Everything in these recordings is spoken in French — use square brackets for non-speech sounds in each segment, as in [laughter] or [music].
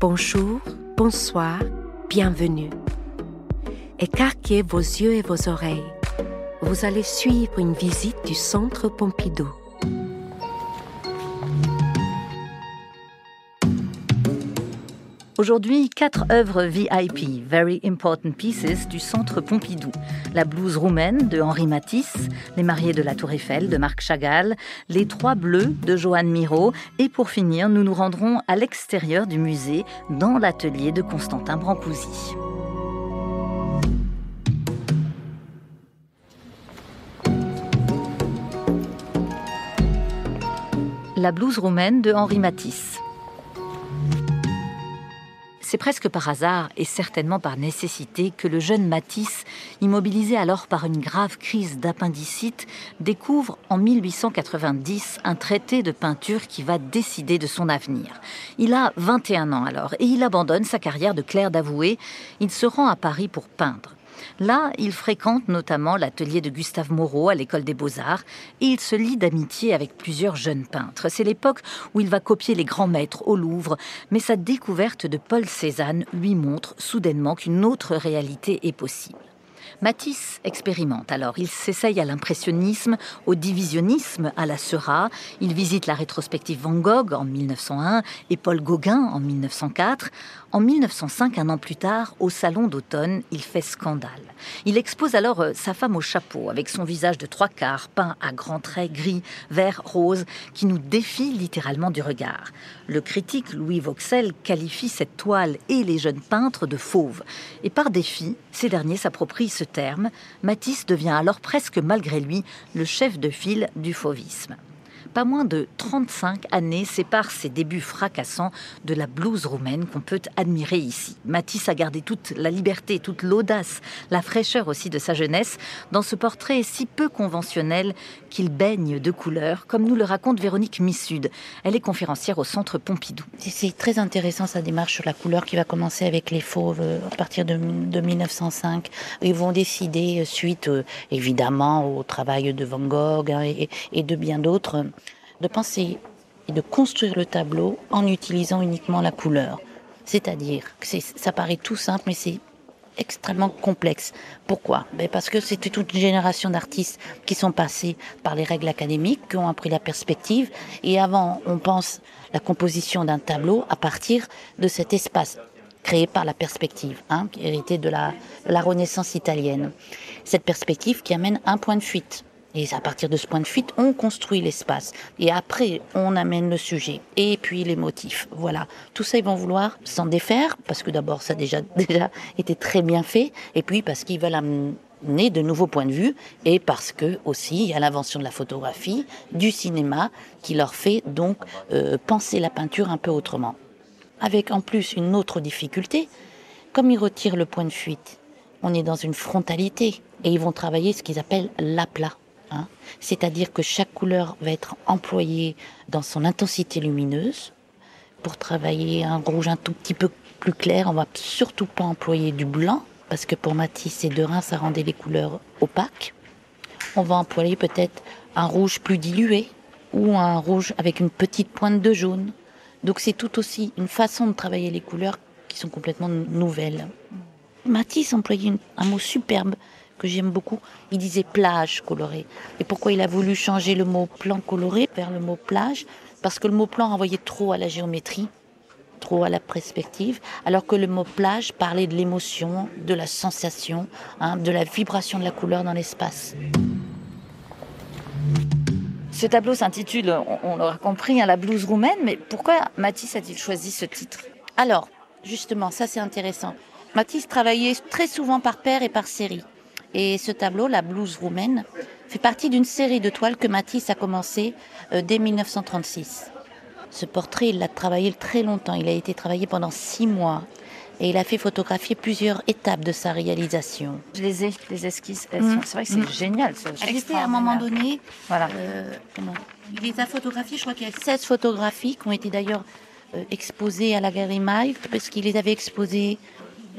Bonjour, bonsoir, bienvenue. Écarquez vos yeux et vos oreilles. Vous allez suivre une visite du Centre Pompidou. Aujourd'hui, quatre œuvres VIP, Very Important Pieces, du Centre Pompidou. La blouse roumaine de Henri Matisse, Les mariés de la Tour Eiffel de Marc Chagall, Les trois bleus de Johan Miro. Et pour finir, nous nous rendrons à l'extérieur du musée, dans l'atelier de Constantin Brancusi. La blouse roumaine de Henri Matisse. C'est presque par hasard et certainement par nécessité que le jeune Matisse, immobilisé alors par une grave crise d'appendicite, découvre en 1890 un traité de peinture qui va décider de son avenir. Il a 21 ans alors et il abandonne sa carrière de clerc d'avoué. Il se rend à Paris pour peindre. Là, il fréquente notamment l'atelier de Gustave Moreau à l'école des beaux-arts et il se lie d'amitié avec plusieurs jeunes peintres. C'est l'époque où il va copier les grands maîtres au Louvre, mais sa découverte de Paul Cézanne lui montre soudainement qu'une autre réalité est possible. Matisse expérimente alors. Il s'essaye à l'impressionnisme, au divisionnisme, à la Seurat. Il visite la rétrospective Van Gogh en 1901 et Paul Gauguin en 1904. En 1905, un an plus tard, au Salon d'automne, il fait scandale. Il expose alors euh, sa femme au chapeau, avec son visage de trois quarts, peint à grands traits gris, vert, rose, qui nous défie littéralement du regard. Le critique Louis Vauxel qualifie cette toile et les jeunes peintres de fauves. Et par défi, ces derniers s'approprient ce terme. Matisse devient alors presque malgré lui le chef de file du fauvisme pas moins de 35 années séparent ses débuts fracassants de la blouse roumaine qu'on peut admirer ici. Matisse a gardé toute la liberté, toute l'audace, la fraîcheur aussi de sa jeunesse dans ce portrait si peu conventionnel qu'il baigne de couleurs, comme nous le raconte Véronique Missud. Elle est conférencière au Centre Pompidou. C'est très intéressant sa démarche sur la couleur qui va commencer avec les fauves euh, à partir de, 1905. Ils vont décider, euh, suite euh, évidemment au travail de Van Gogh hein, et de bien d'autres, de penser et de construire le tableau en utilisant uniquement la couleur. C'est-à-dire que ça paraît tout simple, mais c'est extrêmement complexe. Pourquoi? Ben Parce que c'était toute une génération d'artistes qui sont passés par les règles académiques, qui ont appris la perspective. Et avant, on pense la composition d'un tableau à partir de cet espace créé par la perspective, hein, qui hérité de la, de la Renaissance italienne. Cette perspective qui amène un point de fuite. Et à partir de ce point de fuite, on construit l'espace. Et après, on amène le sujet. Et puis les motifs. Voilà. Tout ça, ils vont vouloir s'en défaire, parce que d'abord, ça a [laughs] déjà, été très bien fait. Et puis parce qu'ils veulent amener de nouveaux points de vue. Et parce que aussi, il y a l'invention de la photographie, du cinéma, qui leur fait donc euh, penser la peinture un peu autrement. Avec en plus une autre difficulté, comme ils retirent le point de fuite, on est dans une frontalité. Et ils vont travailler ce qu'ils appellent l'aplat. Hein. C'est-à-dire que chaque couleur va être employée dans son intensité lumineuse. Pour travailler un rouge un tout petit peu plus clair, on va surtout pas employer du blanc, parce que pour Matisse et Derain, ça rendait les couleurs opaques. On va employer peut-être un rouge plus dilué, ou un rouge avec une petite pointe de jaune. Donc c'est tout aussi une façon de travailler les couleurs qui sont complètement nouvelles. Matisse employait un mot superbe que j'aime beaucoup. Il disait plage colorée. Et pourquoi il a voulu changer le mot plan coloré vers le mot plage? Parce que le mot plan renvoyait trop à la géométrie, trop à la perspective, alors que le mot plage parlait de l'émotion, de la sensation, hein, de la vibration de la couleur dans l'espace. Ce tableau s'intitule, on, l'aura compris, hein, La blouse roumaine, mais pourquoi Matisse a-t-il choisi ce titre? Alors, justement, ça c'est intéressant. Matisse travaillait très souvent par paire et par série. Et ce tableau, la blouse roumaine, fait partie d'une série de toiles que Matisse a commencé euh, dès 1936. Ce portrait, il l'a travaillé très longtemps. Il a été travaillé pendant six mois. Et il a fait photographier plusieurs étapes de sa réalisation. Je les ai, les esquisses. Mm. C'est vrai que c'est Mm. génial. ce- Elle était à un moment donné, Voilà. euh, il les a photographiés, je crois qu'il y a 16 photographies qui ont été d'ailleurs euh, exposées à la galerie Malte, parce qu'il les avait exposées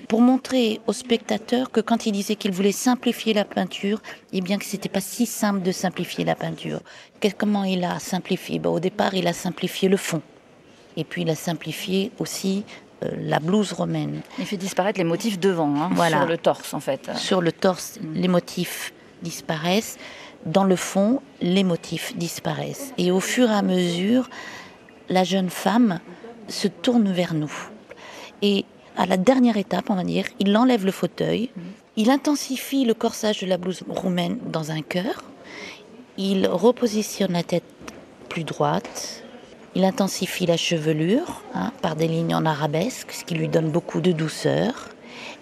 pour montrer aux spectateurs que quand il disait qu'il voulait simplifier la peinture, eh bien que c'était pas si simple de simplifier la peinture. Comment il a simplifié? Ben, Au départ, il a simplifié le fond. Et puis il a simplifié aussi euh, la blouse romaine. Il fait disparaître les motifs devant, hein, Voilà. sur le torse en fait. Sur le torse, les motifs disparaissent. Dans le fond, les motifs disparaissent. Et au fur et à mesure, la jeune femme se tourne vers nous. Et à la dernière étape, on va dire, il enlève le fauteuil, il intensifie le corsage de la blouse roumaine dans un cœur, il repositionne la tête plus droite, il intensifie la chevelure hein, par des lignes en arabesque, ce qui lui donne beaucoup de douceur.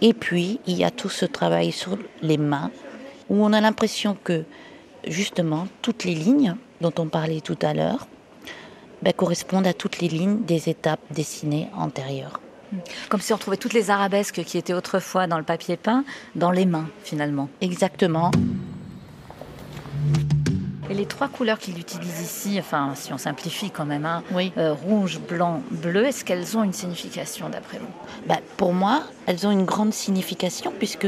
Et puis, il y a tout ce travail sur les mains, où on a l'impression que, justement, toutes les lignes dont on parlait tout à l'heure ben, correspondent à toutes les lignes des étapes dessinées antérieures. Comme si on retrouvait toutes les arabesques qui étaient autrefois dans le papier peint, dans les mains finalement. Exactement. Et les trois couleurs qu'il utilise ici, enfin si on simplifie quand même, hein, Oui. euh, rouge, blanc, bleu, est-ce qu'elles ont une signification d'après vous? Ben, pour moi, elles ont une grande signification puisque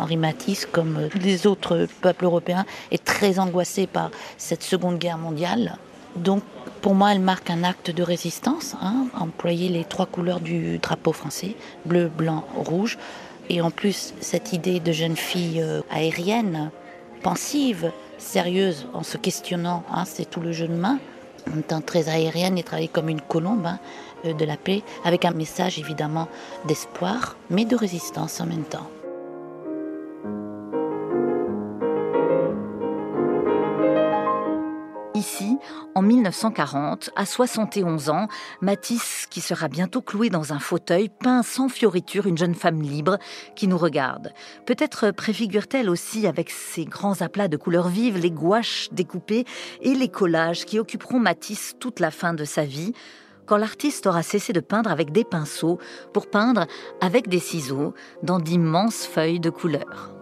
Henri Matisse, comme euh, les autres peuples européens, est très angoissé par cette Seconde Guerre mondiale. Donc, pour moi, elles marquent un acte de résistance, hein, employer les trois couleurs du drapeau français, bleu, blanc, rouge. Et en plus, cette idée de jeune fille euh, aérienne, pensive, sérieuse, en se questionnant, hein, c'est tout le jeu de main, en étant très aérienne et travailler comme une colombe hein, euh, de la paix, avec un message évidemment d'espoir, mais de résistance en même temps. Ici, en 1940, à 71 ans, Matisse, qui sera bientôt cloué dans un fauteuil, peint sans fioriture une jeune femme libre qui nous regarde. Peut-être préfigure-t-elle aussi avec ses grands aplats de couleurs vives les gouaches découpées et les collages qui occuperont Matisse toute la fin de sa vie, quand l'artiste aura cessé de peindre avec des pinceaux pour peindre avec des ciseaux dans d'immenses feuilles de couleurs.